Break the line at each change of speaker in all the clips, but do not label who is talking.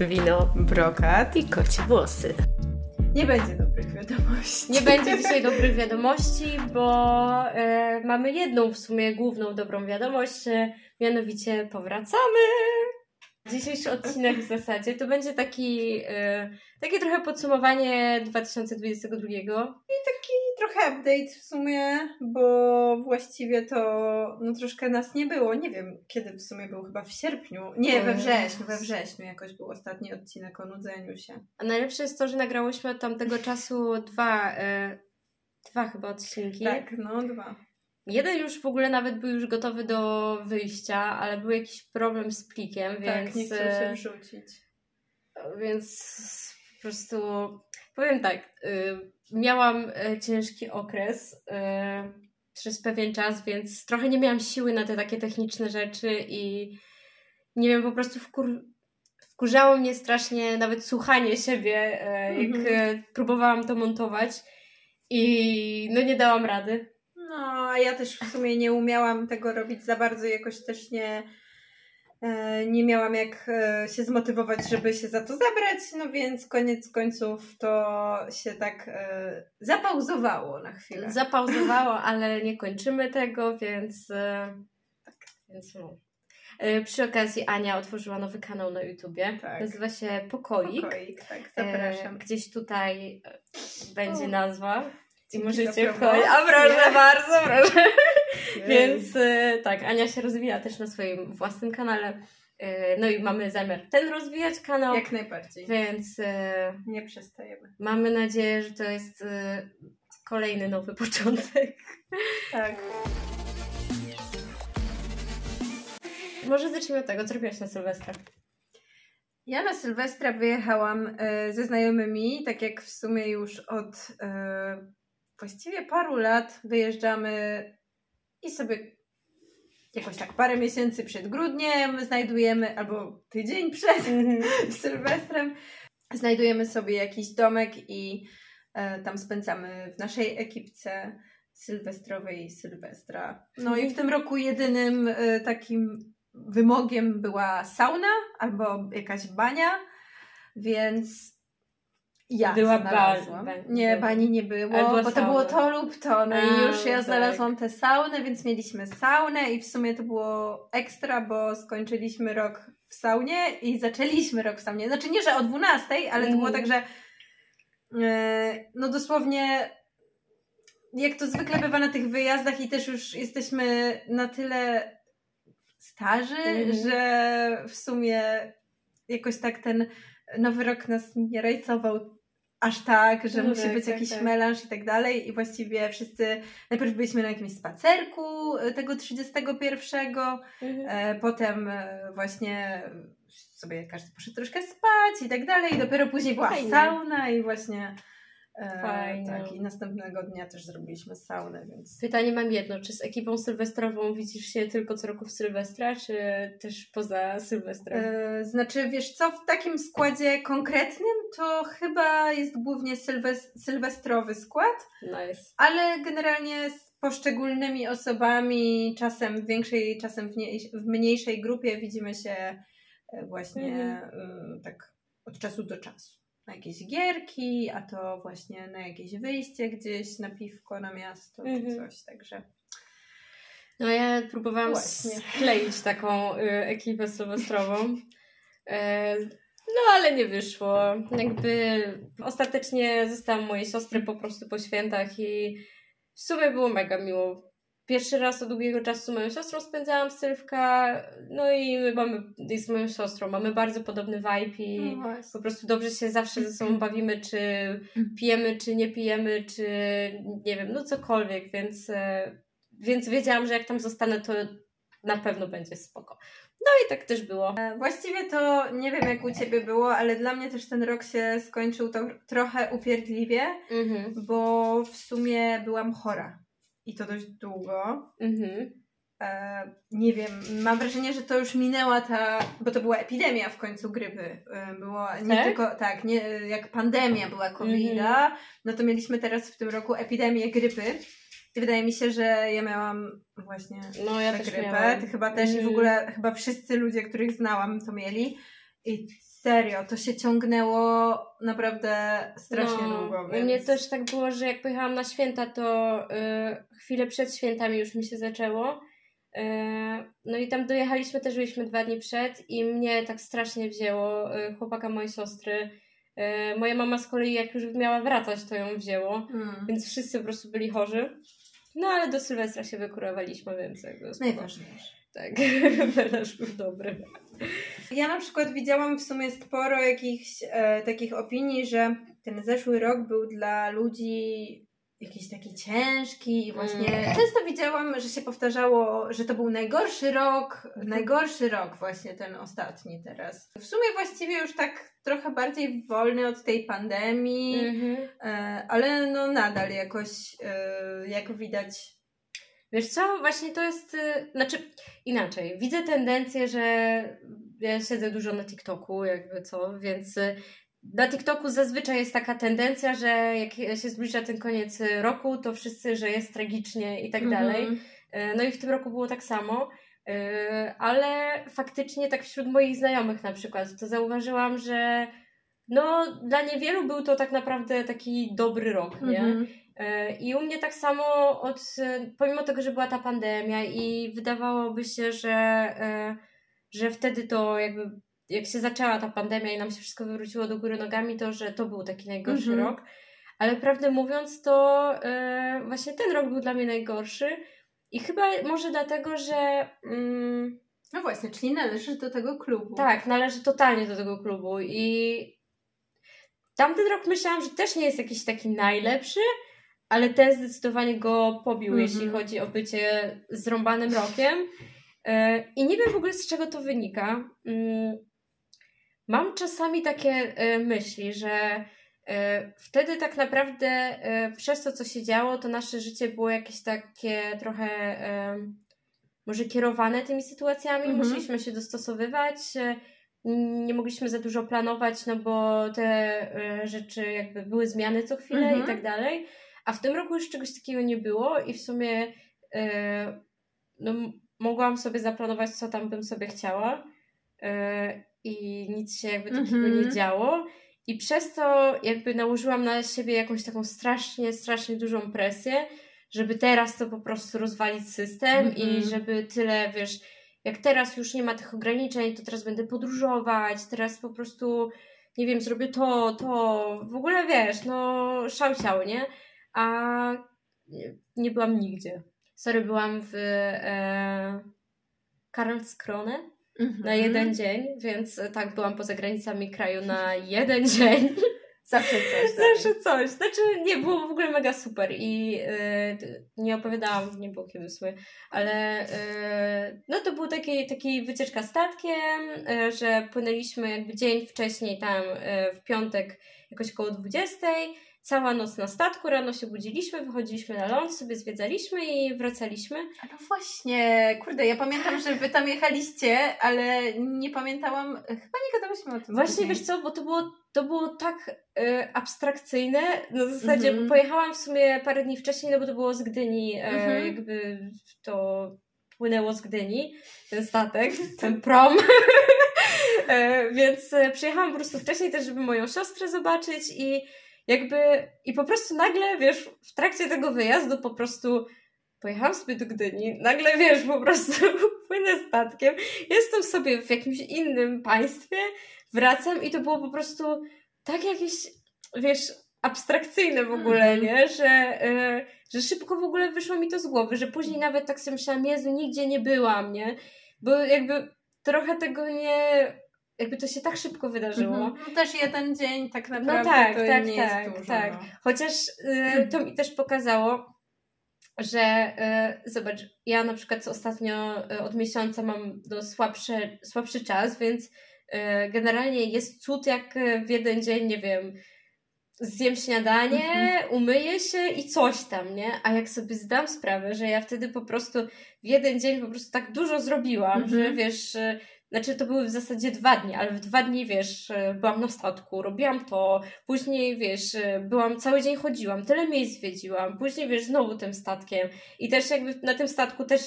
wino,
brokat
i kocie włosy.
Nie będzie dobrych wiadomości.
Nie będzie dzisiaj dobrych wiadomości, bo e, mamy jedną w sumie główną dobrą wiadomość, e, mianowicie powracamy. Dzisiejszy odcinek w zasadzie to będzie taki, e, takie trochę podsumowanie 2022.
I taki trochę update w sumie, bo właściwie to no troszkę nas nie było. Nie wiem, kiedy w sumie był, chyba w sierpniu. Nie, we wrześniu, we wrześniu jakoś był ostatni odcinek o nudzeniu się.
A najlepsze jest to, że nagrałyśmy od tamtego czasu dwa, e, dwa chyba odcinki.
Tak, no dwa.
Jeden już w ogóle nawet był już gotowy do wyjścia, ale był jakiś problem z plikiem,
tak,
więc...
nie chciał się wrzucić.
Więc po prostu powiem tak, y, miałam y, ciężki okres y, przez pewien czas, więc trochę nie miałam siły na te takie techniczne rzeczy i nie wiem, po prostu wkur wkurzało mnie strasznie nawet słuchanie siebie, y, jak
Mhm.
próbowałam to montować i no nie dałam rady.
No, a ja też w sumie nie umiałam tego robić za bardzo, jakoś też nie, e, nie miałam jak e, się zmotywować, żeby się za to zabrać, no więc koniec końców to się tak e, zapauzowało na chwilę.
Zapauzowało, ale nie kończymy tego, więc e, tak, więc no. E, Przy okazji Ania otworzyła nowy kanał na YouTubie.
Tak.
Nazywa się Pokoik.
Pokoik, tak,
E,
zapraszam.
Gdzieś tutaj e, będzie nazwa. I możecie wchodzić. A proszę bardzo, proszę. Więc e, tak, Ania się rozwija też na swoim własnym kanale. E, No i mamy zamiar ten rozwijać kanał.
Jak najbardziej.
Więc e,
Nie przestajemy.
mamy nadzieję, że to jest kolejny nowy początek.
Tak.
Może zacznijmy od tego, co robiłaś na Sylwestra.
Ja na Sylwestra wyjechałam ze znajomymi, tak jak w sumie już od właściwie paru lat wyjeżdżamy i sobie jakoś tak parę miesięcy przed grudniem znajdujemy, albo tydzień przed Sylwestrem, znajdujemy sobie jakiś domek i e, tam spędzamy w naszej ekipce sylwestrowej Sylwestra. No i w tym roku jedynym e, takim wymogiem była sauna albo jakaś bania, więc ja
Była
znalazłam.
ba-
nie,
ba-
bani nie było, bo to było
sauna.
to lub to. No
A,
i już ja
tak.
znalazłam tę saunę, więc mieliśmy saunę i w sumie to było ekstra, bo skończyliśmy rok w saunie i zaczęliśmy rok w saunie. Znaczy nie, że o 12, ale to było
Mhm.
tak, że e, no dosłownie jak to zwykle bywa na tych wyjazdach i też już jesteśmy na tyle starzy,
Mhm.
że w sumie jakoś tak ten nowy rok nas nie rajcował aż tak, że
No
musi
tak,
być
tak,
jakiś
tak.
melanż i tak dalej i właściwie wszyscy najpierw byliśmy na jakimś spacerku e, tego 31, e, potem e, właśnie sobie każdy poszedł troszkę spać i tak dalej i dopiero później była
Fajnie.
sauna i właśnie e,
Fajnie.
tak i następnego dnia też zrobiliśmy saunę, więc
Pytanie mam jedno, czy z ekipą sylwestrową widzisz się tylko co roku w Sylwestra, czy też poza Sylwestrem?
E, Znaczy, wiesz co, w takim składzie konkretnym to chyba jest głównie sylwes- sylwestrowy skład,
Nice.
ale generalnie z poszczególnymi osobami, czasem w większej, czasem w, nie, w mniejszej grupie widzimy się e, właśnie e, tak od czasu do czasu. Na jakieś gierki, a to właśnie na jakieś wyjście gdzieś, na piwko, na miasto czy
Mhm.
coś, także
No ja próbowałam
Właśnie.
skleić taką y, ekipę sylwestrową. E, no ale nie wyszło. Jakby ostatecznie zostałam mojej siostry po prostu po świętach i w sumie było mega miło. Pierwszy raz od długiego czasu z moją siostrą spędzałam Sylwka, no i my mamy, i z moją siostrą mamy bardzo podobny vibe i
No
po prostu dobrze się zawsze ze sobą bawimy, czy pijemy, czy nie pijemy, czy nie wiem, no cokolwiek, więc, e, więc wiedziałam, że jak tam zostanę, to na pewno będzie spoko. No i tak też było.
Właściwie to nie wiem jak u Ciebie było, ale dla mnie też ten rok się skończył to trochę upierdliwie,
Mhm.
bo w sumie byłam chora i to dość długo.
Mhm.
E, nie wiem, mam wrażenie, że to już minęła ta, bo to była epidemia w końcu grypy. E, było nie
Tak?
tylko, tak, nie, jak pandemia była covid no to mieliśmy teraz w tym roku epidemię grypy. I wydaje mi się, że ja miałam właśnie
No ja
grypę.
miałam.
Ty chyba też i w
Mhm.
ogóle chyba wszyscy ludzie, których znałam, to mieli. I serio, to się ciągnęło naprawdę strasznie
no,
długo.
U
Więc...
mnie też tak było, że jak pojechałam na święta, to y, chwilę przed świętami już mi się zaczęło. Y, no i tam dojechaliśmy, też byliśmy dwa dni przed i mnie tak strasznie wzięło, y, chłopaka mojej siostry. Y, moja mama z kolei jak już miała wracać, to ją wzięło,
Mm.
więc wszyscy po prostu byli chorzy. No ale do Sylwestra się wykurowaliśmy, więc jakby.
Najważniejsze.
Tak, melanż był dobry.
Ja na przykład widziałam w sumie sporo jakichś e, takich opinii, że ten zeszły rok był dla ludzi jakiś taki ciężki i właśnie
Mm.
często widziałam, że się powtarzało, że to był najgorszy rok,
Mhm.
najgorszy rok właśnie ten ostatni teraz. W sumie właściwie już tak trochę bardziej wolny od tej pandemii,
Mhm.
e, ale no nadal jakoś e, jak widać
Wiesz co, właśnie to jest, y, znaczy inaczej, widzę tendencję, że ja siedzę dużo na TikToku, jakby co, więc y, na TikToku zazwyczaj jest taka tendencja, że jak się zbliża ten koniec roku, to wszyscy, że jest tragicznie i tak dalej.
Mhm.
Y, No i w tym roku było tak samo, y, ale faktycznie tak wśród moich znajomych na przykład, to zauważyłam, że no dla niewielu był to tak naprawdę taki dobry rok, nie?
Mhm.
E, I u mnie tak samo, od, e, pomimo tego, że była ta pandemia i wydawałoby się, że, e, że wtedy to jakby, jak się zaczęła ta pandemia i nam się wszystko wywróciło do góry nogami, to że to był taki najgorszy
Mhm.
rok. Ale prawdę mówiąc, to właśnie ten rok był dla mnie najgorszy. I chyba może dlatego, że mm,
No właśnie, czyli należysz do tego klubu.
tak, należy totalnie do tego klubu. I tamten rok myślałam, że też nie jest jakiś taki najlepszy, ale ten zdecydowanie go pobił,
Mhm.
jeśli chodzi o bycie zrąbanym rokiem. E, I nie wiem w ogóle z czego to wynika. Mm, Mam czasami takie e, myśli, że e, wtedy tak naprawdę przez to, co się działo, to nasze życie było jakieś takie trochę może kierowane tymi sytuacjami.
Mhm.
Musieliśmy się dostosowywać. Nie mogliśmy za dużo planować, no bo te rzeczy jakby były zmiany co chwilę
Mhm.
i tak dalej. A w tym roku już czegoś takiego nie było i w sumie e, no, mogłam sobie zaplanować, co tam bym sobie chciała. E, I nic się jakby takiego
Mhm.
nie działo. I przez to jakby nałożyłam na siebie jakąś taką strasznie, strasznie dużą presję, żeby teraz to po prostu rozwalić system
Mhm.
i żeby tyle, wiesz, jak teraz już nie ma tych ograniczeń, to teraz będę podróżować, teraz po prostu, nie wiem, zrobię to, to, w ogóle wiesz, no szał nie? A nie, nie byłam nigdzie. Sorry, byłam w e, Karlskrone
Mhm.
na jeden dzień, więc tak, byłam poza granicami kraju na jeden dzień.
Zawsze coś.
Zawsze coś. Znaczy, nie, było w ogóle mega super i e, nie opowiadałam, nie było w sumie, ale e, no to był taki, taki wycieczka statkiem, e, że płynęliśmy jakby dzień wcześniej tam w piątek jakoś koło 20. Cała noc na statku, rano się budziliśmy, wychodziliśmy na ląd, sobie zwiedzaliśmy i wracaliśmy.
A No właśnie, kurde, ja pamiętam, że wy tam jechaliście, ale nie pamiętałam, chyba nie gadałyśmy o tym.
Właśnie wiesz co, bo to było, to było tak e, abstrakcyjne, na zasadzie,
Mhm.
bo pojechałam w sumie parę dni wcześniej, no bo to było z Gdyni, e,
Mhm.
jakby to płynęło z Gdyni, ten statek, ten prom. e, więc przyjechałam po prostu wcześniej też, żeby moją siostrę zobaczyć i jakby, i po prostu nagle, wiesz, w trakcie tego wyjazdu po prostu pojechałam sobie do Gdyni, nagle, wiesz, po prostu płynę statkiem, jestem sobie w jakimś innym państwie, wracam i to było po prostu tak jakieś, wiesz, abstrakcyjne w ogóle,
Mhm.
nie? Że, e, że szybko w ogóle wyszło mi to z głowy, że później nawet tak sobie myślałam, Jezu, nigdzie nie byłam, nie? Bo jakby trochę tego nie... Jakby to się tak szybko wydarzyło.
Mhm. No też jeden dzień tak naprawdę
No tak,
to
tak,
nie
tak,
jest dużo.
tak.
No.
Chociaż y, to mi też pokazało, że y, zobacz, ja na przykład ostatnio y, od miesiąca mam no, słabszy, słabszy czas, więc y, generalnie jest cud, jak y, w jeden dzień, nie wiem, zjem śniadanie,
Mhm.
umyję się i coś tam, nie? A jak sobie zdam sprawę, że ja wtedy po prostu w jeden dzień po prostu tak dużo zrobiłam,
Mhm.
że wiesz, y, znaczy to były w zasadzie dwa dni, ale w dwa dni, wiesz, e, byłam na statku, robiłam to, później, wiesz, e, byłam, cały dzień chodziłam, tyle miejsc zwiedziłam, później, wiesz, znowu tym statkiem i też jakby na tym statku też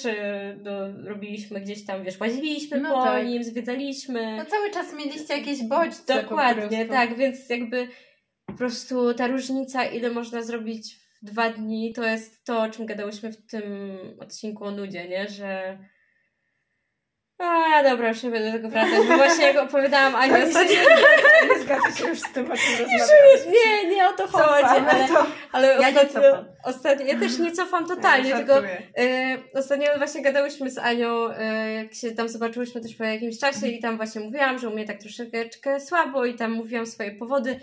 no, robiliśmy gdzieś tam, wiesz, łaziliśmy no po tak. nim, zwiedzaliśmy.
No cały czas mieliście jakieś bodźce
Dokładnie, tak, więc jakby po prostu ta różnica, ile można zrobić w dwa dni, to jest to, o czym gadałyśmy w tym odcinku o nudzie, nie, że a, dobra, już nie będę do tego wracać, bo właśnie jak opowiadałam Ani ostatnio...
Nie zgadza się już z tym, o czym rozmawiam.
Nie, nie o to chodzi, ale, to... ale ja ostatnio, nie ostatnio... Ja też nie cofam totalnie, ja tylko y, ostatnio właśnie gadałyśmy z Anią, y, jak się tam zobaczyłyśmy też po jakimś czasie i tam właśnie mówiłam, że u mnie tak troszeczkę słabo i tam mówiłam swoje powody,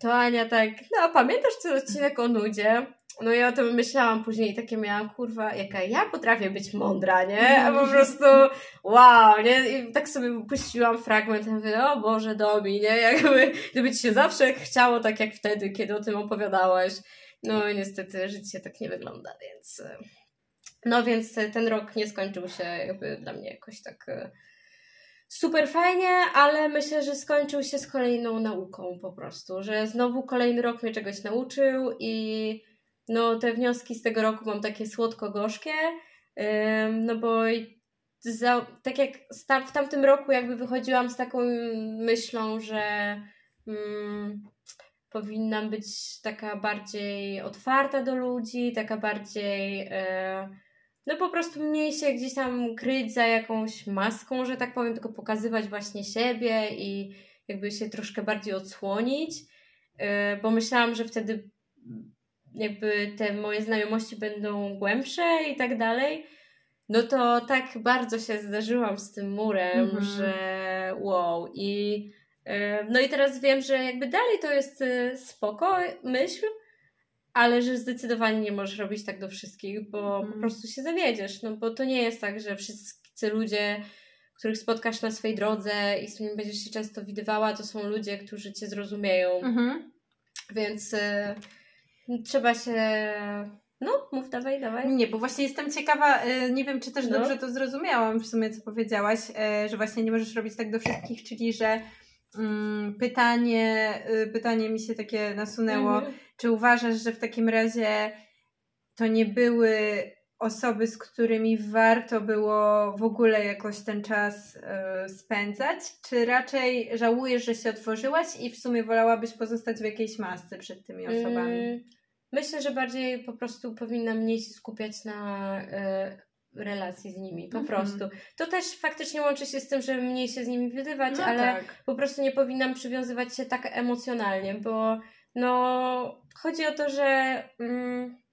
to Ania tak, no pamiętasz ten odcinek o nudzie? No ja o tym myślałam później i takie miałam, kurwa, jaka ja potrafię być mądra, nie? A po prostu wow, nie? I tak sobie puściłam fragment i mówię, o Boże, Domi, nie? Jakby, gdyby ci się zawsze chciało tak jak wtedy, kiedy o tym opowiadałaś. No niestety życie tak nie wygląda, więc... E, no więc ten rok nie skończył się jakby dla mnie jakoś tak e, super fajnie, ale myślę, że skończył się z kolejną nauką po prostu, że znowu kolejny rok mnie czegoś nauczył i no te wnioski z tego roku mam takie słodko-gorzkie, no bo za, tak jak w tamtym roku jakby wychodziłam z taką myślą, że mm, powinnam być taka bardziej otwarta do ludzi, taka bardziej e, no po prostu mniej się gdzieś tam kryć za jakąś maską, że tak powiem, tylko pokazywać właśnie siebie i jakby się troszkę bardziej odsłonić, e, bo myślałam, że wtedy jakby te moje znajomości będą głębsze i tak dalej, no to tak bardzo się zdarzyłam z tym murem, mhm. że wow. I e, no i teraz wiem, że jakby dalej to jest e, spoko myśl, ale że zdecydowanie nie możesz robić tak do wszystkich, bo mhm. po prostu się zawiedziesz. No bo to nie jest tak, że wszyscy ludzie, których spotkasz na swojej drodze i z którymi będziesz się często widywała, to są ludzie, którzy cię zrozumieją. Mhm. Więc e, Trzeba się. No, mów, dawaj, dawaj.
Nie, bo właśnie jestem ciekawa, y, nie wiem, czy też no. dobrze to zrozumiałam w sumie, co powiedziałaś, y, że właśnie nie możesz robić tak do wszystkich, czyli że mm, pytanie, y, pytanie mi się takie nasunęło, mhm. czy uważasz, że w takim razie to nie były osoby, z którymi warto było w ogóle jakoś ten czas y, spędzać, czy raczej żałujesz, że się otworzyłaś i w sumie wolałabyś pozostać w jakiejś masce przed tymi osobami? Mm,
myślę, że bardziej po prostu powinna mniej się skupiać na y, relacji z nimi, po mhm. prostu. To też faktycznie łączy się z tym, że mniej się z nimi widywać, no ale tak. po prostu nie powinnam przywiązywać się tak emocjonalnie, bo no chodzi o to, że... Mm,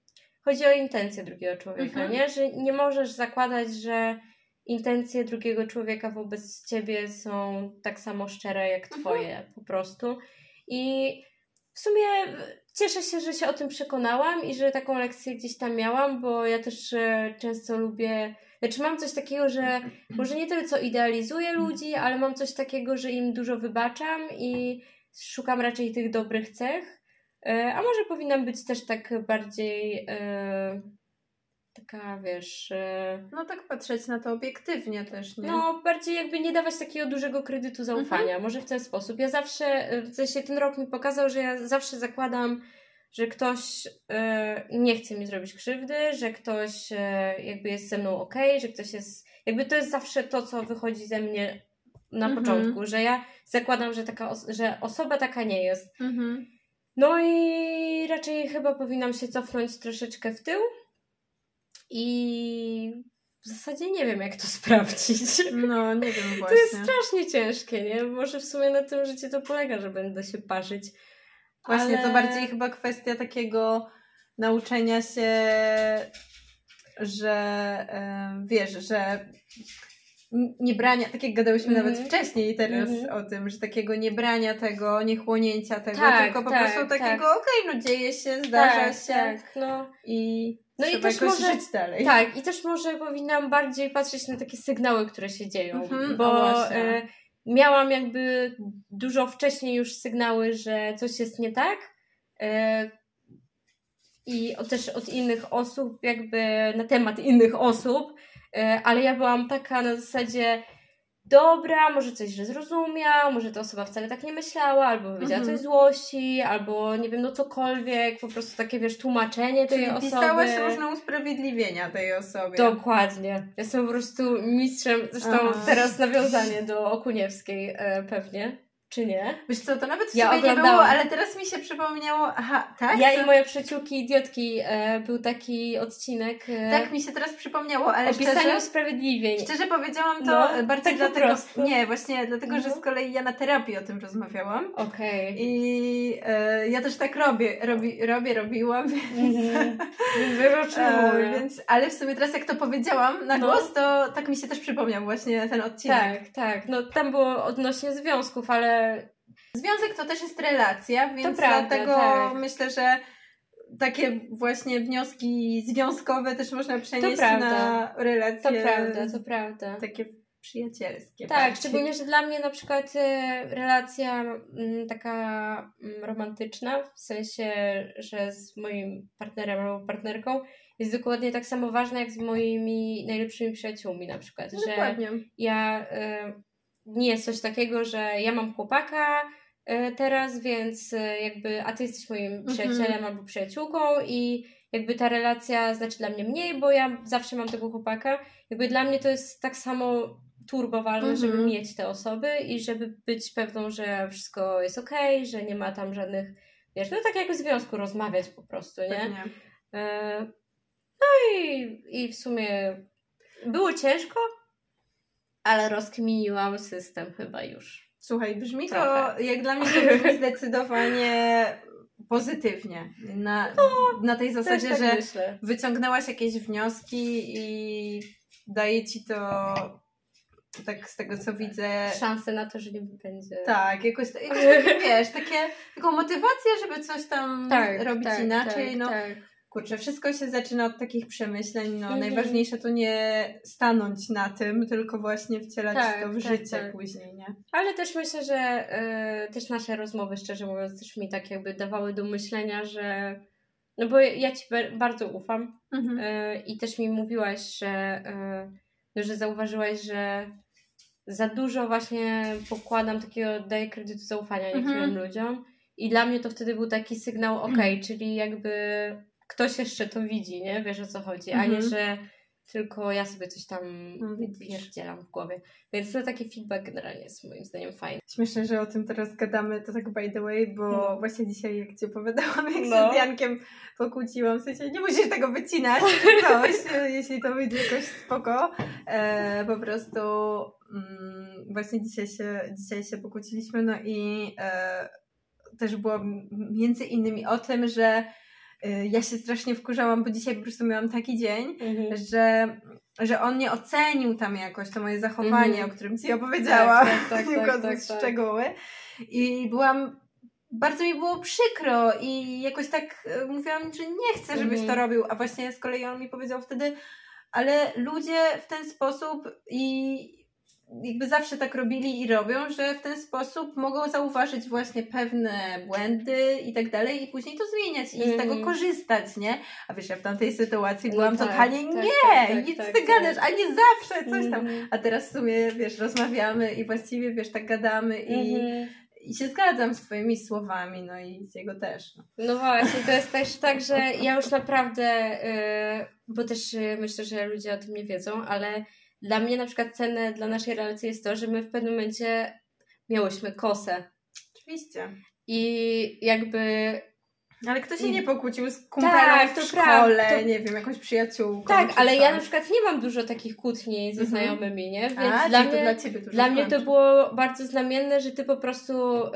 chodzi o intencje drugiego człowieka, mhm. nie? Że nie możesz zakładać, że intencje drugiego człowieka wobec ciebie są tak samo szczere jak mhm. twoje, mhm. po prostu. I w sumie cieszę się, że się o tym przekonałam i że taką lekcję gdzieś tam miałam, bo ja też e, często lubię. Znaczy, mam coś takiego, że może nie tyle co idealizuję ludzi, ale mam coś takiego, że im dużo wybaczam i szukam raczej tych dobrych cech. E, a może powinnam być też tak bardziej e, taka, wiesz... E,
no tak patrzeć na to obiektywnie też, nie?
No, bardziej jakby nie dawać takiego dużego kredytu zaufania. Mhm. Może w ten sposób. Ja zawsze, w sensie ten rok mi pokazał, że ja zawsze zakładam, że ktoś nie chce mi zrobić krzywdy, że ktoś jakby jest ze mną ok, że ktoś jest... Jakby to jest zawsze to, co wychodzi ze mnie na mhm. początku, że ja zakładam, że taka, że osoba taka nie jest. Mhm. No i raczej chyba powinnam się cofnąć troszeczkę w tył i w zasadzie nie wiem, jak to sprawdzić.
No, nie wiem właśnie.
To jest strasznie ciężkie, nie? Może w sumie na tym życie to polega, że będę się parzyć.
Właśnie, ale... to bardziej chyba kwestia takiego nauczenia się, że yy, wiesz, że nie brania, tak jak gadałyśmy mm. nawet wcześniej teraz mm. o tym, że takiego nie brania tego, nie chłonięcia tego, tak, tylko po tak, prostu takiego, tak. okej, okay, no dzieje się, zdarza tak, się tak, no. i no i też może, żyć dalej.
Tak, i też może powinnam bardziej patrzeć na takie sygnały, które się dzieją, mm-hmm, bo e, miałam jakby dużo wcześniej już sygnały, że coś jest nie tak e, i też od innych osób, jakby na temat innych osób, E, ale ja byłam taka na zasadzie dobra, może coś źle zrozumiał, może ta osoba wcale tak nie myślała, albo powiedziała
Mhm.
coś złości, albo nie wiem, no cokolwiek, po prostu takie, wiesz, tłumaczenie tej
Czyli
osoby.
pisałaś różne usprawiedliwienia tej osobie.
Dokładnie. Jestem po prostu mistrzem, zresztą
Aha.
teraz nawiązanie do Okuniewskiej e, pewnie, czy nie?
Wiesz co, to nawet w
Ja
nie było, ale teraz mi się przypomniało, aha, tak?
Ja
To-
i moje przyjaciółki idiotki e, był taki odcinek e,
Tak mi się teraz przypomniało, ale
o
szczerze,
usprawiedliwień.
szczerze powiedziałam to
No,
bardziej
tak
dlatego,
prostu.
nie, właśnie dlatego, że
No.
z kolei ja na terapii o tym rozmawiałam.
Okej.
I e, ja też tak robię, robi, robię, robiłam, więc,
Mhm.
e, więc, ale w sumie teraz jak to powiedziałam na
No.
głos, to tak mi się też przypomniał właśnie ten odcinek.
Tak, tak. No tam było odnośnie związków, ale
Związek to też jest relacja, więc
prawda,
dlatego
tak.
myślę, że takie właśnie wnioski związkowe też można przenieść na relacje
to prawda, to prawda.
takie przyjacielskie.
Tak,
bardziej.
szczególnie, że dla mnie na przykład e, relacja mm, taka mm, romantyczna, w sensie, że z moim partnerem albo partnerką jest dokładnie tak samo ważna jak z moimi najlepszymi przyjaciółmi na przykład, że
Dokładnie.
ja e, nie jest coś takiego, że ja mam chłopaka e, teraz, więc e, jakby, a ty jesteś moim
Mhm.
przyjacielem albo przyjaciółką i jakby ta relacja znaczy dla mnie mniej, bo ja zawsze mam tego chłopaka. Jakby dla mnie to jest tak samo turbo ważne,
Mhm.
żeby mieć te osoby i żeby być pewną, że wszystko jest okej, że nie ma tam żadnych, wiesz, no tak jak w związku rozmawiać po prostu, nie?
Pewnie.
E, No i, i w sumie było ciężko, ale rozkminiłam system chyba już.
Słuchaj, brzmi to,
Trochę.
jak dla mnie to brzmi zdecydowanie pozytywnie. Na, na tej zasadzie,
tak
że
myślę.
wyciągnęłaś jakieś wnioski i daje ci to tak z tego co widzę.
Szansę na to, że nie będzie.
Tak, jakoś, jakoś takie, wiesz, takie, taką motywację, żeby coś tam
tak
robić
tak,
inaczej.
tak,
no,
tak.
Kurczę, wszystko się zaczyna od takich przemyśleń. No,
Mhm.
najważniejsze to nie stanąć na tym, tylko właśnie wcielać
Tak,
to w
tak,
życie
tak.
później, nie?
Ale też myślę, że e, też nasze rozmowy, szczerze mówiąc, też mi tak jakby dawały do myślenia, że. No bo ja ci ba- bardzo ufam
Mhm.
e, i też mi mówiłaś, że, e, no, że zauważyłaś, że za dużo właśnie pokładam takiego, daję kredytu zaufania niektórym
Mhm.
ludziom. I dla mnie to wtedy był taki sygnał, okej, czyli jakby ktoś jeszcze to widzi, nie? Wiesz o co chodzi, a nie,
Mhm.
że tylko ja sobie coś tam
No,
pierdzielam w głowie. Więc to taki feedback generalnie jest moim zdaniem fajny.
Śmieszne, że o tym teraz gadamy, to tak by the way, bo
No.
właśnie dzisiaj jak Ci opowiadałam, jak
No.
się z Jankiem pokłóciłam, w sensie nie musisz tego wycinać, coś, jeśli to wyjdzie jakoś spoko. E, po prostu mm, właśnie dzisiaj się, dzisiaj się pokłóciliśmy, no i e, też było między innymi o tym, że ja się strasznie wkurzałam, bo dzisiaj po prostu miałam taki dzień, że, że on nie ocenił tam jakoś to moje zachowanie,
Mhm.
o którym ci opowiedziałam,
Tak, tak, tak, tak, tak, tak.
szczegóły. I byłam, bardzo mi było przykro i jakoś tak e, mówiłam, że nie chcę, żebyś
Mhm.
to robił, a właśnie z kolei on mi powiedział wtedy, ale ludzie w ten sposób i jakby zawsze tak robili i robią, że w ten sposób mogą zauważyć właśnie pewne błędy i tak dalej i później to zmieniać i z tego
Mhm.
korzystać, nie? A wiesz, ja w tamtej sytuacji
No
byłam
tak,
totalnie
tak,
nie,
tak, tak,
nic
tak,
ty
tak.
gadasz, a nie zawsze coś tam.
Mhm.
A teraz w sumie, wiesz, rozmawiamy i właściwie, wiesz, tak gadamy i,
Mhm.
i się zgadzam z twoimi słowami, no i z jego też. No.
No właśnie, to jest też tak, że ja już naprawdę, yy, bo też yy, myślę, że ludzie o tym nie wiedzą, ale dla mnie na przykład cenne dla naszej relacji jest to, że my w pewnym momencie miałyśmy kosę
Oczywiście.
i jakby
Ale kto się
I-
nie pokłócił z kumplem
Tak,
w
to
szkole,
to-
nie wiem, jakąś przyjaciółką?
tak, ale ja na
coś?
przykład nie mam dużo takich kłótni ze
Mhm.
znajomymi, nie? Więc
A,
dla
czyli to
mnie
dla ciebie dużo
Dla mnie to
znaczy.
było bardzo znamienne, że ty po prostu y,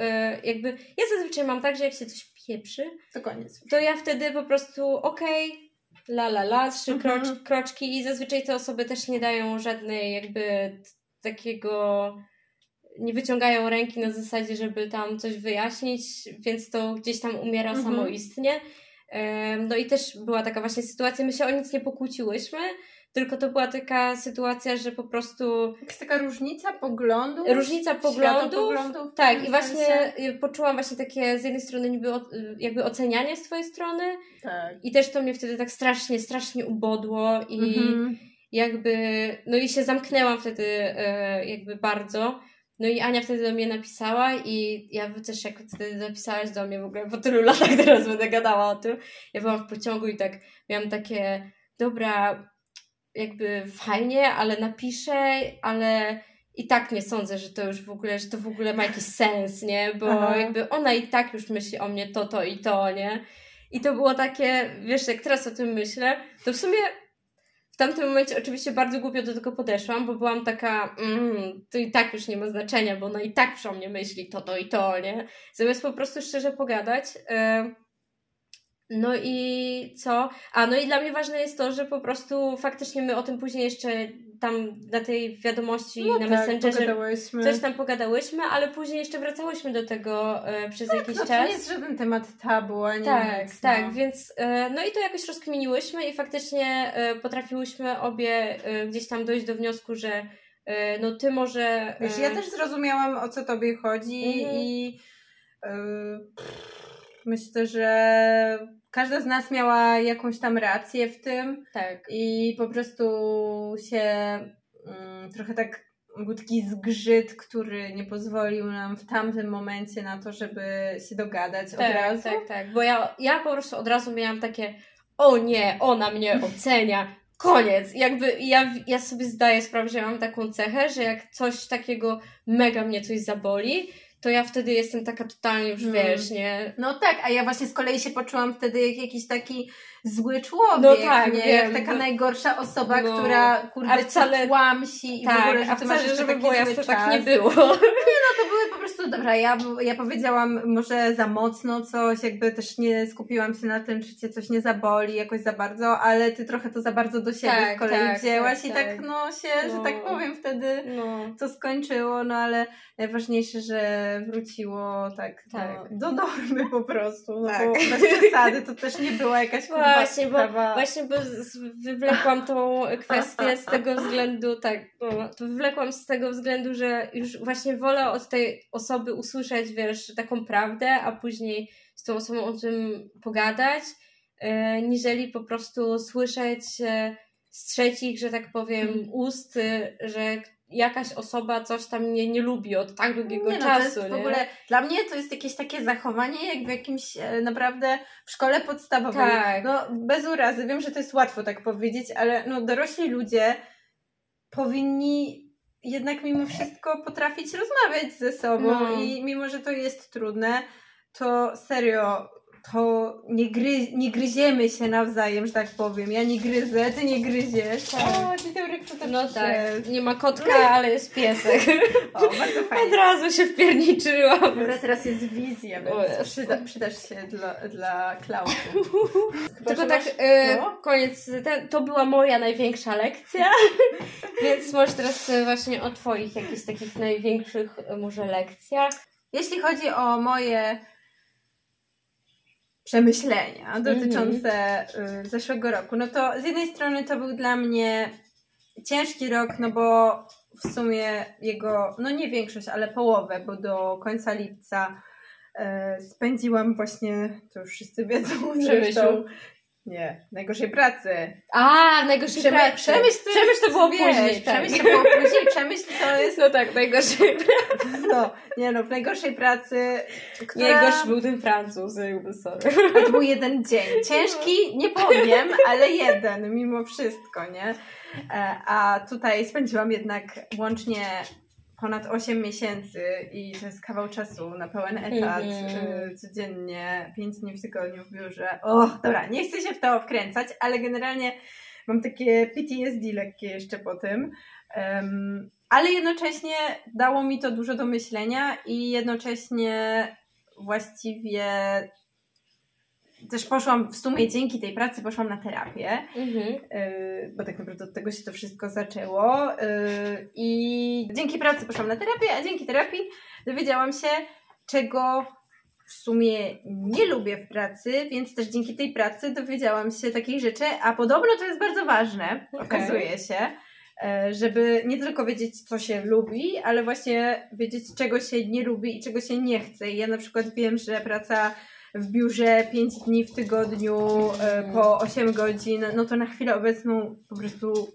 jakby. Ja zazwyczaj mam tak, że jak się coś pieprzy,
To koniec.
to ja wtedy po prostu okej, la la la, trzy
Mhm.
krocz, kroczki i zazwyczaj te osoby też nie dają żadnej jakby takiego. Nie wyciągają ręki na zasadzie, żeby tam coś wyjaśnić, więc to gdzieś tam umiera
Mhm.
samoistnie. No i też była taka właśnie sytuacja, my się o nic nie pokłóciłyśmy, tylko to była taka sytuacja, że po prostu
Jakaś taka różnica poglądów?
Różnica poglądów, Tak, i właśnie
sensie?
y, poczułam właśnie takie z jednej strony niby y, jakby ocenianie z twojej strony
Tak.
i też to mnie wtedy tak strasznie, strasznie ubodło i,
Mhm.
jakby, no i się zamknęłam wtedy e, jakby bardzo. No i Ania wtedy do mnie napisała i ja też jak wtedy napisałaś do mnie w ogóle po tylu latach teraz będę gadała o tym. Ja byłam w pociągu i tak miałam takie, dobra, jakby fajnie, ale napiszę, ale i tak nie sądzę, że to już w ogóle, że to w ogóle ma jakiś sens, nie? Bo Aha. jakby ona i tak już myśli o mnie to, to i to, nie? I to było takie, wiesz, jak teraz o tym myślę, to w sumie w tamtym momencie oczywiście bardzo głupio do tego podeszłam, bo byłam taka, mm, to i tak już nie ma znaczenia, bo ona i tak już o mnie myśli to, to i to, nie? Zamiast po prostu szczerze pogadać. Yy, no i co? A no i dla mnie ważne jest to, że po prostu faktycznie my o tym później jeszcze tam na tej wiadomości no na tak, Messengerze coś tam pogadałyśmy, ale później jeszcze wracałyśmy do tego e, przez
tak,
jakiś
no,
czas.
To nie jest żaden temat tabu, ani
Tak,
nic,
tak, no. więc e, no i to jakoś rozkminiłyśmy i faktycznie e, potrafiłyśmy obie e, gdzieś tam dojść do wniosku, że e, no ty może...
Wiesz, ja e, też zrozumiałam o co tobie chodzi mhm. i myślę, że każda z nas miała jakąś tam rację w tym.
Tak.
I po prostu się mm, trochę tak był taki zgrzyt, który nie pozwolił nam w tamtym momencie na to, żeby się dogadać
tak,
od razu.
Tak, tak, bo ja, ja po prostu od razu miałam takie o nie, ona mnie ocenia, koniec. Jakby ja, ja sobie zdaję sprawę, że ja mam taką cechę, że jak coś takiego mega mnie coś zaboli, to ja wtedy jestem taka totalnie już, hmm. wiesz, nie?
No tak, a ja właśnie z kolei się poczułam wtedy jak jakiś taki zły człowiek, no tak, nie? Wiem, jak taka no, najgorsza osoba, no, która kurde wcale, tłamsi i tak, w ogóle, że
a
wcale, masz
żeby
było
jasne,
tak
nie było.
Nie no, prostu, dobra, ja, ja powiedziałam może za mocno coś, jakby też nie skupiłam się na tym, czy cię coś nie zaboli jakoś za bardzo, ale ty trochę to za bardzo do siebie tak, z kolei tak, wzięłaś tak, i tak, tak no się, no. że tak no. powiem, wtedy no. to skończyło, no ale najważniejsze, że wróciło tak, tak. No, do normy po prostu, no tak. bo bez przesady to też nie była jakaś
Właśnie, bo, właśnie bo wywlekłam tą kwestię z tego względu, tak, no, to wywlekłam z tego względu, że już właśnie wolę od tej osoby usłyszeć, wiesz, taką prawdę, a później z tą osobą o tym pogadać, e, niżeli po prostu słyszeć e, z trzecich, że tak powiem, mm. ust, e, że jakaś osoba coś tam mnie nie lubi od tak długiego nie, no, czasu.
To jest w ogóle, dla mnie to jest jakieś takie zachowanie, jak w jakimś e, naprawdę w szkole podstawowej. Tak. No, bez urazy, wiem, że to jest łatwo tak powiedzieć, ale no, dorośli ludzie powinni jednak mimo wszystko potrafić rozmawiać ze sobą no. i mimo, że to jest trudne, to serio to nie, gry, nie gryziemy się nawzajem, że tak powiem. Ja nie gryzę, ty nie gryziesz.
Tak. O, dzień dobry, kto to No tak, nie ma kotka, ale jest piesek.
o, bardzo fajnie.
Od razu się wpierniczyłam.
Dobra, teraz jest wizja, więc przyda, przydasz się dla, dla klaunów.
Tylko tak, e, no? koniec, ten, to była moja największa lekcja, więc może teraz właśnie o twoich jakichś takich największych może lekcjach.
Jeśli chodzi o moje przemyślenia dotyczące mm-hmm. zeszłego roku. No to z jednej strony to był dla mnie ciężki rok, no bo w sumie jego, no nie większość, ale połowę, bo do końca lipca e, spędziłam właśnie, to już wszyscy wiedzą zresztą, nie, najgorszej pracy.
A, najgorszej Przemy pracy.
Przemyśl to,
przemyśl to było wiesz, później.
Tak. Przemyśl to było później, przemyśl to jest...
No tak, najgorszej pracy.
No, nie no, w najgorszej pracy,
która... Najgorszy był ten Francuz, jakby sorry.
To był jeden dzień. Ciężki, nie powiem, ale jeden, mimo wszystko, nie? E, a tutaj spędziłam jednak łącznie ponad 8 miesięcy i to jest kawał czasu na pełen etat, mm-hmm. codziennie, 5 dni w tygodniu w biurze. O, dobra, nie chcę się w to wkręcać, ale generalnie mam takie PTSD lekkie jeszcze po tym. Um, ale jednocześnie dało mi to dużo do myślenia i jednocześnie właściwie też poszłam w sumie dzięki tej pracy poszłam na terapię, mhm. Y, bo tak naprawdę od tego się to wszystko zaczęło. Y, I dzięki pracy poszłam na terapię, a dzięki terapii dowiedziałam się, czego w sumie nie lubię w pracy, więc też dzięki tej pracy dowiedziałam się takich rzeczy, a podobno to jest bardzo ważne, okay. okazuje się, y, żeby nie tylko wiedzieć, co się lubi, ale właśnie wiedzieć, czego się nie lubi i czego się nie chce. I ja na przykład wiem, że praca w biurze 5 dni w tygodniu e, po 8 godzin, no to na chwilę obecną po prostu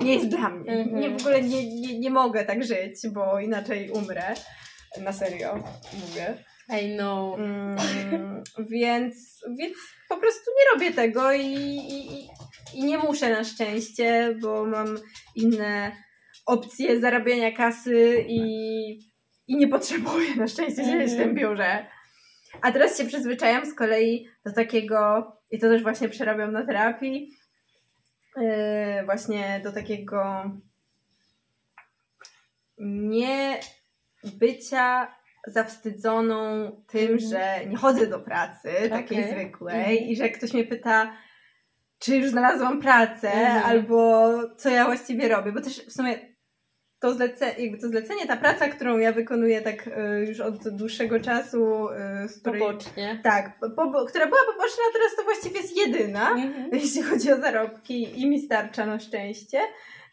nie jest dla mnie.
Mhm.
Nie, w ogóle nie, nie, nie mogę tak żyć, bo inaczej umrę. Na serio mówię.
I know.
Mm, więc, więc po prostu nie robię tego i, i, i nie muszę na szczęście, bo mam inne opcje zarabiania kasy i, i nie potrzebuję na szczęście siedzieć w tym biurze. A teraz się przyzwyczajam z kolei do takiego, i to też właśnie przerabiam na terapii, yy, właśnie do takiego nie bycia zawstydzoną tym,
Mhm.
że nie chodzę do pracy takiej
Okej.
zwykłej
Mhm.
i że ktoś mnie pyta, czy już znalazłam pracę,
Mhm.
albo co ja właściwie robię, bo też w sumie to, zlece, jakby to zlecenie, ta praca, którą ja wykonuję tak y, już od dłuższego czasu, y, z której,
Pobocznie.
tak, po, która była poboczna, a teraz to właściwie jest jedyna
Mhm.
jeśli chodzi o zarobki i mi starcza na szczęście,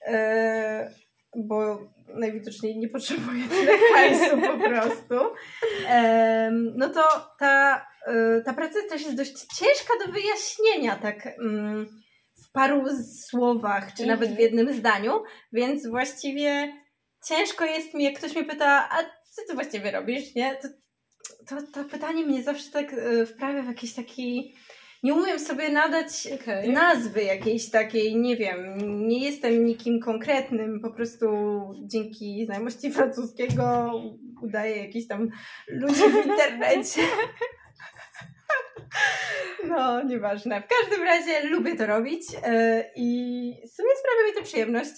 e, bo najwidoczniej nie potrzebuję tyle hajsu po prostu, e, no to ta, e, ta praca też jest dość ciężka do wyjaśnienia, tak mm, paru słowach, czy nawet w jednym zdaniu, więc właściwie ciężko jest mi, jak ktoś mnie pyta, a co ty właściwie robisz, nie? To, to, to pytanie mnie zawsze tak e, wprawia w jakiś taki... Nie umiem sobie nadać
Okej.
nazwy jakiejś takiej, nie wiem, nie jestem nikim konkretnym, po prostu dzięki znajomości francuskiego udaję jakichś tam ludzi w internecie. No, nieważne. W każdym razie lubię to robić e, i w sumie sprawia mi to przyjemność.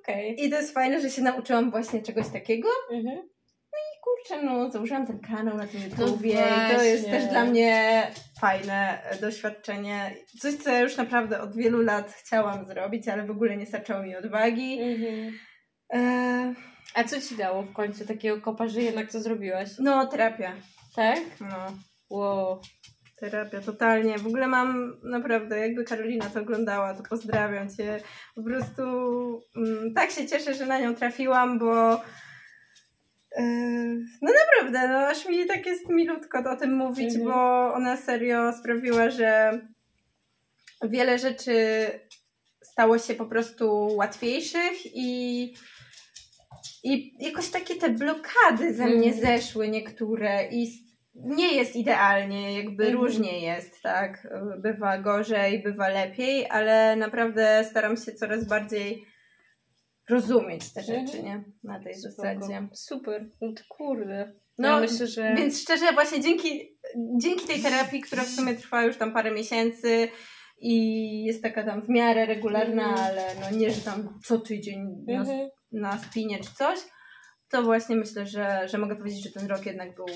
Okej.
I to jest fajne, że się nauczyłam właśnie czegoś takiego.
Mhm.
Kurczę, no założyłam ten kanał na tym
No
YouTubie i to jest też dla mnie fajne e, doświadczenie. Coś, co ja już naprawdę od wielu lat chciałam zrobić, ale w ogóle nie starczało mi odwagi.
Mhm.
E,
A co ci dało w końcu takiego kopa, że jednak to zrobiłaś?
no, terapia.
Tak?
No,
Wow.
Terapia, totalnie. W ogóle mam naprawdę, jakby Karolina to oglądała, to pozdrawiam cię. Po prostu mm, tak się cieszę, że na nią trafiłam, bo e, no naprawdę, no aż mi tak jest milutko o tym mówić,
Mhm.
bo ona serio sprawiła, że wiele rzeczy stało się po prostu łatwiejszych i i jakoś takie te blokady ze mnie
Mhm.
zeszły niektóre i nie jest idealnie, jakby
Mhm.
różnie jest, tak? Bywa gorzej, bywa lepiej, ale naprawdę staram się coraz bardziej rozumieć te rzeczy,
Mhm.
nie? Na tej
Spoko.
zasadzie.
Super. No to kurde.
No,
ja myślę, że...
Więc szczerze, właśnie dzięki, dzięki tej terapii, która w sumie trwa już tam parę miesięcy i jest taka tam w miarę regularna,
Mhm.
ale no nie, że tam co tydzień na,
Mhm.
na spinie czy coś, to właśnie myślę, że, że mogę powiedzieć, że ten rok jednak był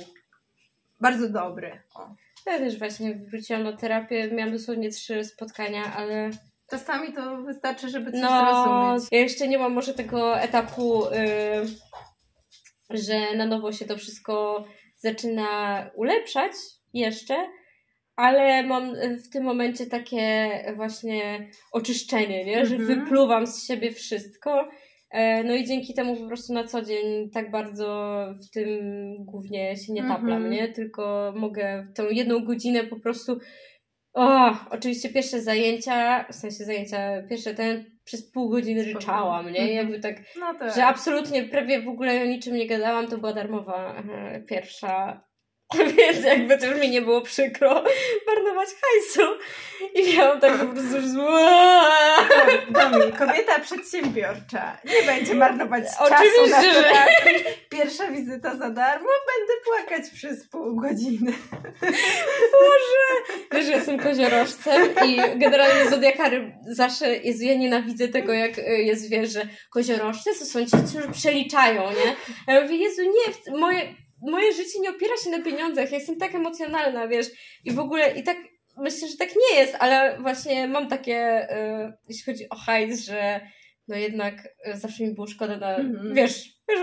bardzo dobry. O.
Ja też właśnie wróciłam na terapię. Miałam dosłownie trzy spotkania, ale
Czasami to wystarczy, żeby coś
no,
zrozumieć.
ja jeszcze nie mam może tego etapu, y, że na nowo się to wszystko zaczyna ulepszać jeszcze, ale mam w tym momencie takie właśnie oczyszczenie, nie? że
Mhm.
wypluwam z siebie wszystko. E, No i dzięki temu po prostu na co dzień tak bardzo w tym głównie się nie taplam,
Mhm.
nie? Tylko mogę w tą jedną godzinę po prostu o, oczywiście pierwsze zajęcia, w sensie zajęcia, pierwsze ten przez pół godziny ryczałam, nie?
Mhm.
Jakby tak,
No to
że absolutnie prawie w ogóle o niczym nie gadałam, to była darmowa e, pierwsza. Więc jakby to już mi nie było przykro marnować hajsu. I miałam tak po prostu zła.
Domi, kobieta przedsiębiorcza. Nie będzie marnować czasu
Oczywiście,
na
że-
terapii. Pierwsza wizyta za darmo, będę płakać przez pół godziny.
Wiesz, że jestem koziorożcem i generalnie zodiakary zawsze, Jezu, ja nienawidzę tego, jak y, jest, wiesz, że koziorożcy to są ci, którzy przeliczają, nie? Ja mówię, Jezu, nie, moje, moje życie nie opiera się na pieniądzach, ja jestem tak emocjonalna, wiesz, i w ogóle, i tak, myślę, że tak nie jest, ale właśnie mam takie, y, jeśli chodzi o hajs, że no jednak y, zawsze mi było szkoda na,
Mhm.
wiesz, wiesz,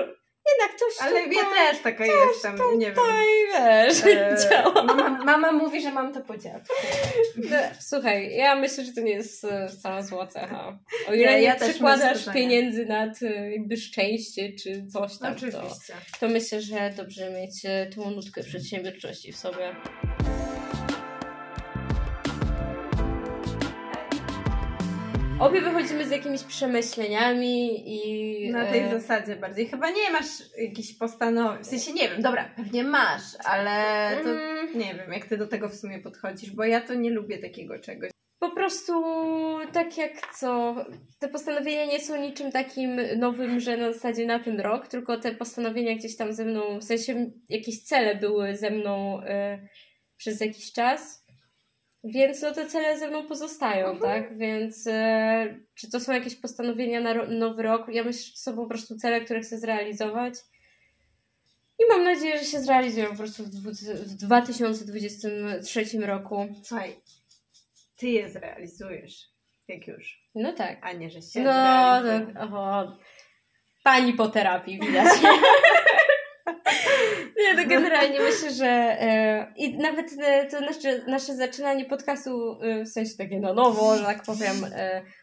jednak coś
Ale
tutaj,
ja też taka jestem, nie wiem.
tutaj, wiesz,
E,
działa.
mama, mama mówi, że mam to po dziadku.
No, Słuchaj, ja myślę, że to nie jest e, wcale zła cecha. O ile
Nie,
nie,
ja
przykładasz
nie.
pieniędzy nad e, jakby szczęście czy coś tam, to,
Oczywiście.
to myślę, że dobrze mieć tą nutkę przedsiębiorczości w sobie. Obie wychodzimy z jakimiś przemyśleniami i...
Na tej
e,
zasadzie bardziej. Chyba nie masz jakichś postanowień. W sensie nie wiem, dobra, pewnie masz, ale to
mm,
nie wiem, jak ty do tego w sumie podchodzisz, bo ja to nie lubię takiego czegoś.
Po prostu tak jak co, te postanowienia nie są niczym takim nowym, że na zasadzie na ten rok, tylko te postanowienia gdzieś tam ze mną, w sensie jakieś cele były ze mną e, przez jakiś czas. Więc no te cele ze mną pozostają,
Mhm.
tak? Więc e, czy to są jakieś postanowienia na ro- nowy rok? Ja myślę, że to są po prostu cele, które chcę zrealizować. I mam nadzieję, że się zrealizują po prostu w, w 2023 roku.
Słuchaj, ty je zrealizujesz, jak już,
No tak.
a nie, że się
No, tak. Oho. Pani po terapii, widać. Nie, generalnie myślę, że e, i nawet e, to nasze, nasze zaczynanie podcastu, e, w sensie takie na nowo, że tak powiem,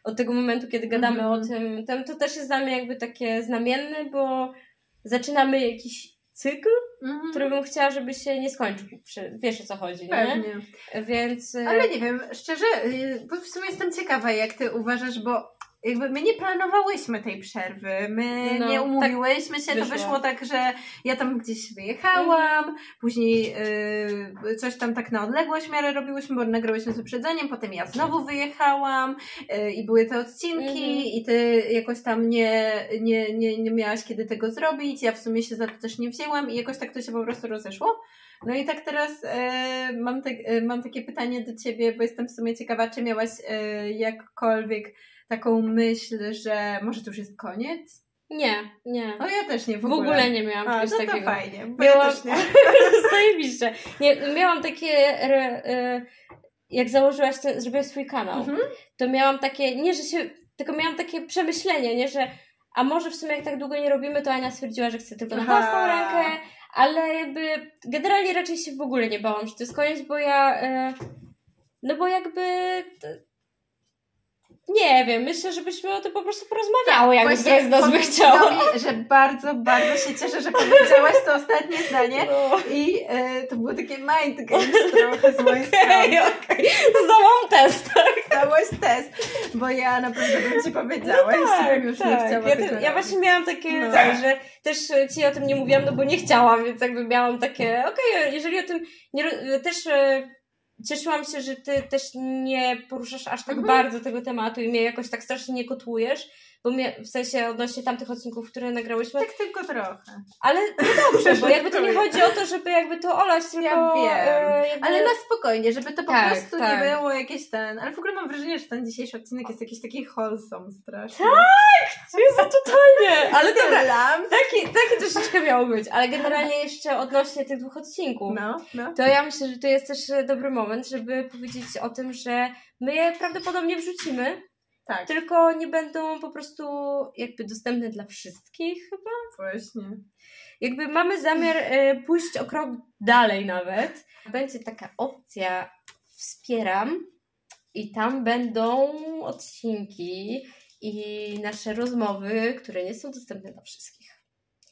od tego momentu, kiedy gadamy
Mhm.
o tym, tym, to też jest dla mnie jakby takie znamienne, bo zaczynamy jakiś cykl,
Mhm.
który bym chciała, żeby się nie skończył. Wiesz o co chodzi, nie?
Pewnie.
Więc... e,
Ale nie wiem, szczerze, y, w sumie jestem ciekawa, jak ty uważasz, bo jakby my nie planowałyśmy tej przerwy, my
No,
nie umówiłyśmy się, to
wyszło.
wyszło tak, że ja tam gdzieś wyjechałam, później y, coś tam tak na odległość miarę robiłyśmy, bo nagrałyśmy z uprzedzeniem, potem ja znowu wyjechałam y, i były te odcinki
Mhm.
i ty jakoś tam nie, nie, nie, nie miałaś kiedy tego zrobić, ja w sumie się za to też nie wzięłam i jakoś tak to się po prostu rozeszło. No i tak teraz e, mam, tak, e, mam takie pytanie do ciebie, bo jestem w sumie ciekawa, czy miałaś e, jakkolwiek taką myśl, że może to już jest koniec?
Nie, nie.
No ja też nie w
W
ogóle.
ogóle nie miałam
A,
czegoś
no to
takiego.
fajnie, bo
Miałam-
ja też nie.
Zajebiście. Nie, miałam takie, re, e, jak założyłaś, ten, zrobiłaś swój kanał,
Mhm.
to miałam takie, nie, że się, tylko miałam takie przemyślenie, nie, że a może w sumie jak tak długo nie robimy, to Ania stwierdziła, że chce tylko na własną rękę, ale jakby generalnie raczej się w ogóle nie bałam, że to jest koniec, bo ja, e, no bo jakby... t- nie wiem, myślę, żebyśmy o tym po prostu porozmawiały, jakby
Właśnie
ktoś z nas by
powiem
chciał.
Tobie, że bardzo, bardzo się cieszę, że powiedziałaś to ostatnie zdanie
No.
i e, to było takie mind games trochę z mojej strony.
Okej, okej. Zdałam test.
Dałaś test, bo ja naprawdę bym ci powiedziała, jeśli bym już nie chciała
ja,
tego
te, ja właśnie miałam takie,
No.
tak, że też ci o tym nie mówiłam, no bo nie chciałam, więc jakby miałam takie, okej, jeżeli o tym nie, też e, cieszyłam się, że ty też nie poruszasz aż tak
Mhm.
bardzo tego tematu i mnie jakoś tak strasznie nie kotujesz, bo mnie, w sensie odnośnie tamtych odcinków, które nagrałyśmy,
Tak tylko trochę.
ale no dobrze, bo jakby to nie chodzi o to, żeby jakby to olać, tylko
Ja wiem.
jakby...
Ale na spokojnie, żeby to po
Tak,
prostu
tak.
nie było jakieś ten. Ale w ogóle mam wrażenie, że ten dzisiejszy odcinek jest jakiś taki wholesome strasznie.
Jezu, totalnie! Ale dobra. Taki, taki troszeczkę miało być, ale generalnie jeszcze odnośnie tych dwóch odcinków.
No, no.
To ja myślę, że to jest też e, dobry moment, żeby powiedzieć o tym, że my je prawdopodobnie wrzucimy,
Tak,
tylko nie będą po prostu jakby dostępne dla wszystkich chyba.
właśnie.
Jakby mamy zamiar e, pójść o krok dalej nawet. Będzie taka opcja wspieram i tam będą odcinki i nasze rozmowy, które nie są dostępne dla wszystkich,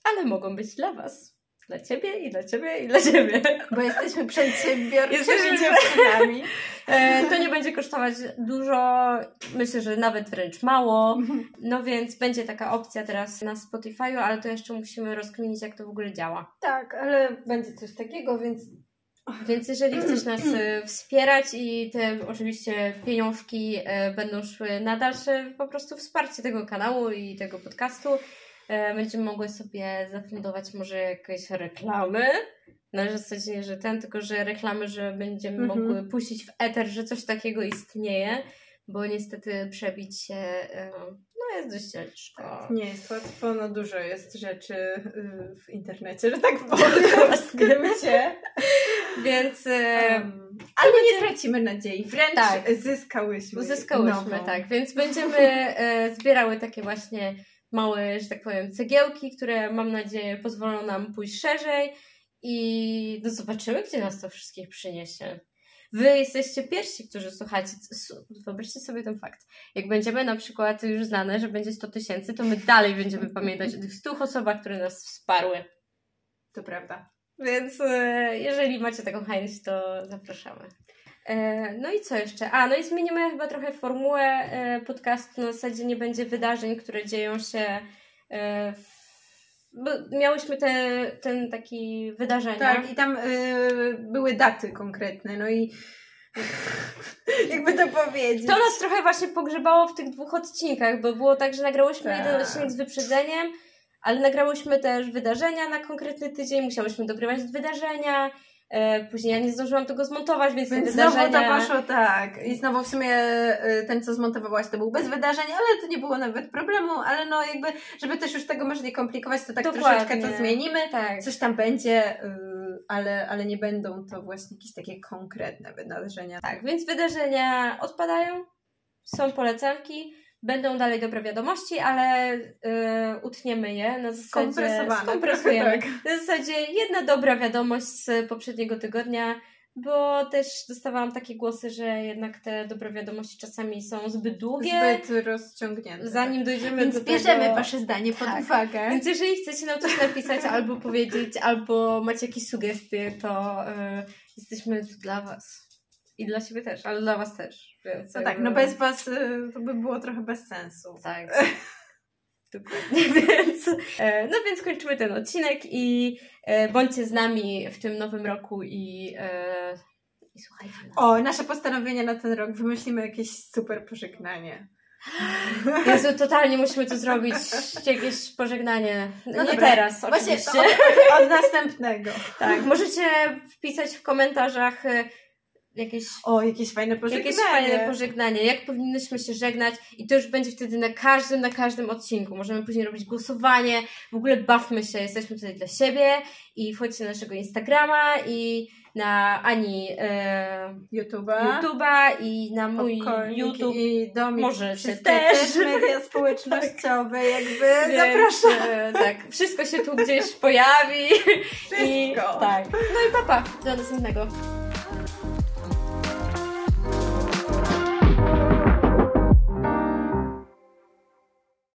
ale mogą być dla Was. Dla Ciebie i dla Ciebie i dla Ciebie.
Bo jesteśmy przedsiębiorczymi dziewczynami.
E, to nie będzie kosztować dużo, myślę, że nawet wręcz mało. No więc będzie taka opcja teraz na Spotify'u, ale to jeszcze musimy rozkminić, jak to w ogóle działa.
Tak, ale będzie coś takiego, więc
Więc jeżeli chcesz nas e, wspierać i te oczywiście pieniążki e, będą szły na dalsze po prostu wsparcie tego kanału i tego podcastu, będziemy mogły sobie zafundować może jakieś reklamy. Na zasadzie nie, że ten, tylko że reklamy, że będziemy
Mhm.
mogły puścić w eter, że coś takiego istnieje, bo niestety przebić się e, no jest dość ciężko.
nie jest łatwo, no dużo jest rzeczy y, w internecie, że tak powiem, w skrócie.
Więc e,
Um, ale nie tracimy nadziei, wręcz
Tak.
zyskałyśmy.
Uzyskałyśmy,
nową.
tak. Więc będziemy e, zbierały takie właśnie małe, że tak powiem, cegiełki, które mam nadzieję pozwolą nam pójść szerzej i no zobaczymy, gdzie nas to wszystkich przyniesie. Wy jesteście pierwsi, którzy słuchacie. Wyobraźcie sobie ten fakt. Jak będziemy na przykład już znane, że będzie 100 tysięcy, to my dalej będziemy pamiętać o tych 100 osobach, które nas wsparły.
To prawda.
Więc e, jeżeli macie taką chęć, to zapraszamy. E, no i co jeszcze? A, no i zmienimy chyba trochę formułę e, podcastu. Na zasadzie nie będzie wydarzeń, które dzieją się e, w bo miałyśmy te, ten taki wydarzenia.
Tak, i tam y, były daty konkretne, no i jakby to powiedzieć.
To nas trochę właśnie pogrzebało w tych dwóch odcinkach, bo było tak, że nagrałyśmy
Tak.
jeden odcinek z wyprzedzeniem, ale nagrałyśmy też wydarzenia na konkretny tydzień, musiałyśmy dogrywać wydarzenia, później ja nie zdążyłam tego zmontować, więc,
Więc
te
znowu
wydarzenia...
to poszło tak. I znowu w sumie y, ten, co zmontowałaś, to był bez wydarzeń, ale to nie było nawet problemu, ale no jakby, żeby też już tego może nie komplikować, to tak
Dokładnie.
troszeczkę to zmienimy.
Tak.
Coś tam będzie, y, ale, ale nie będą to właśnie jakieś takie konkretne wydarzenia.
Tak, więc wydarzenia odpadają, są polecanki, będą dalej dobre wiadomości, ale y, utniemy je na zasadzie... Skompresujemy.
trochę
Na zasadzie jedna dobra wiadomość z poprzedniego tygodnia, bo też dostawałam takie głosy, że jednak te dobre wiadomości czasami są zbyt długie,
Zbyt rozciągnięte.
zanim dojdziemy
Więc
do
bierzemy
tego...
Wasze zdanie pod
Tak.
uwagę.
Więc jeżeli chcecie nam coś napisać albo powiedzieć, albo macie jakieś sugestie, to y, jesteśmy tu dla Was. I dla siebie też, ale dla Was też. Więc
No tak, no bez Was y, to by było trochę bez sensu.
Tak. Dokładnie, więc, e, no więc kończymy ten odcinek i e, bądźcie z nami w tym nowym roku i, e, i słuchajcie nas.
O, nasze postanowienia na ten rok. Wymyślimy jakieś super pożegnanie.
Jezu, totalnie musimy to zrobić, jakieś pożegnanie.
No
nie
dobra.
teraz,
Właśnie
oczywiście.
to od, od następnego.
Tak, możecie wpisać w komentarzach e, jakieś
O, jakieś fajne pożegnanie.
Jakieś fajne pożegnanie, jak powinnyśmy się żegnać i to już będzie wtedy na każdym, na każdym odcinku. Możemy później robić głosowanie, w ogóle bawmy się, jesteśmy tutaj dla siebie i wchodźcie na naszego Instagrama i na Ani e,
YouTube'a.
YouTube'a i na mój
Popcornik
YouTube.
i Domik.
Możecie
Wszystkie
też.
też media społecznościowe, jakby
Więc,
zapraszam.
e, tak, wszystko się tu gdzieś pojawi. I,
Wszystko.
tak. No i papa, do następnego.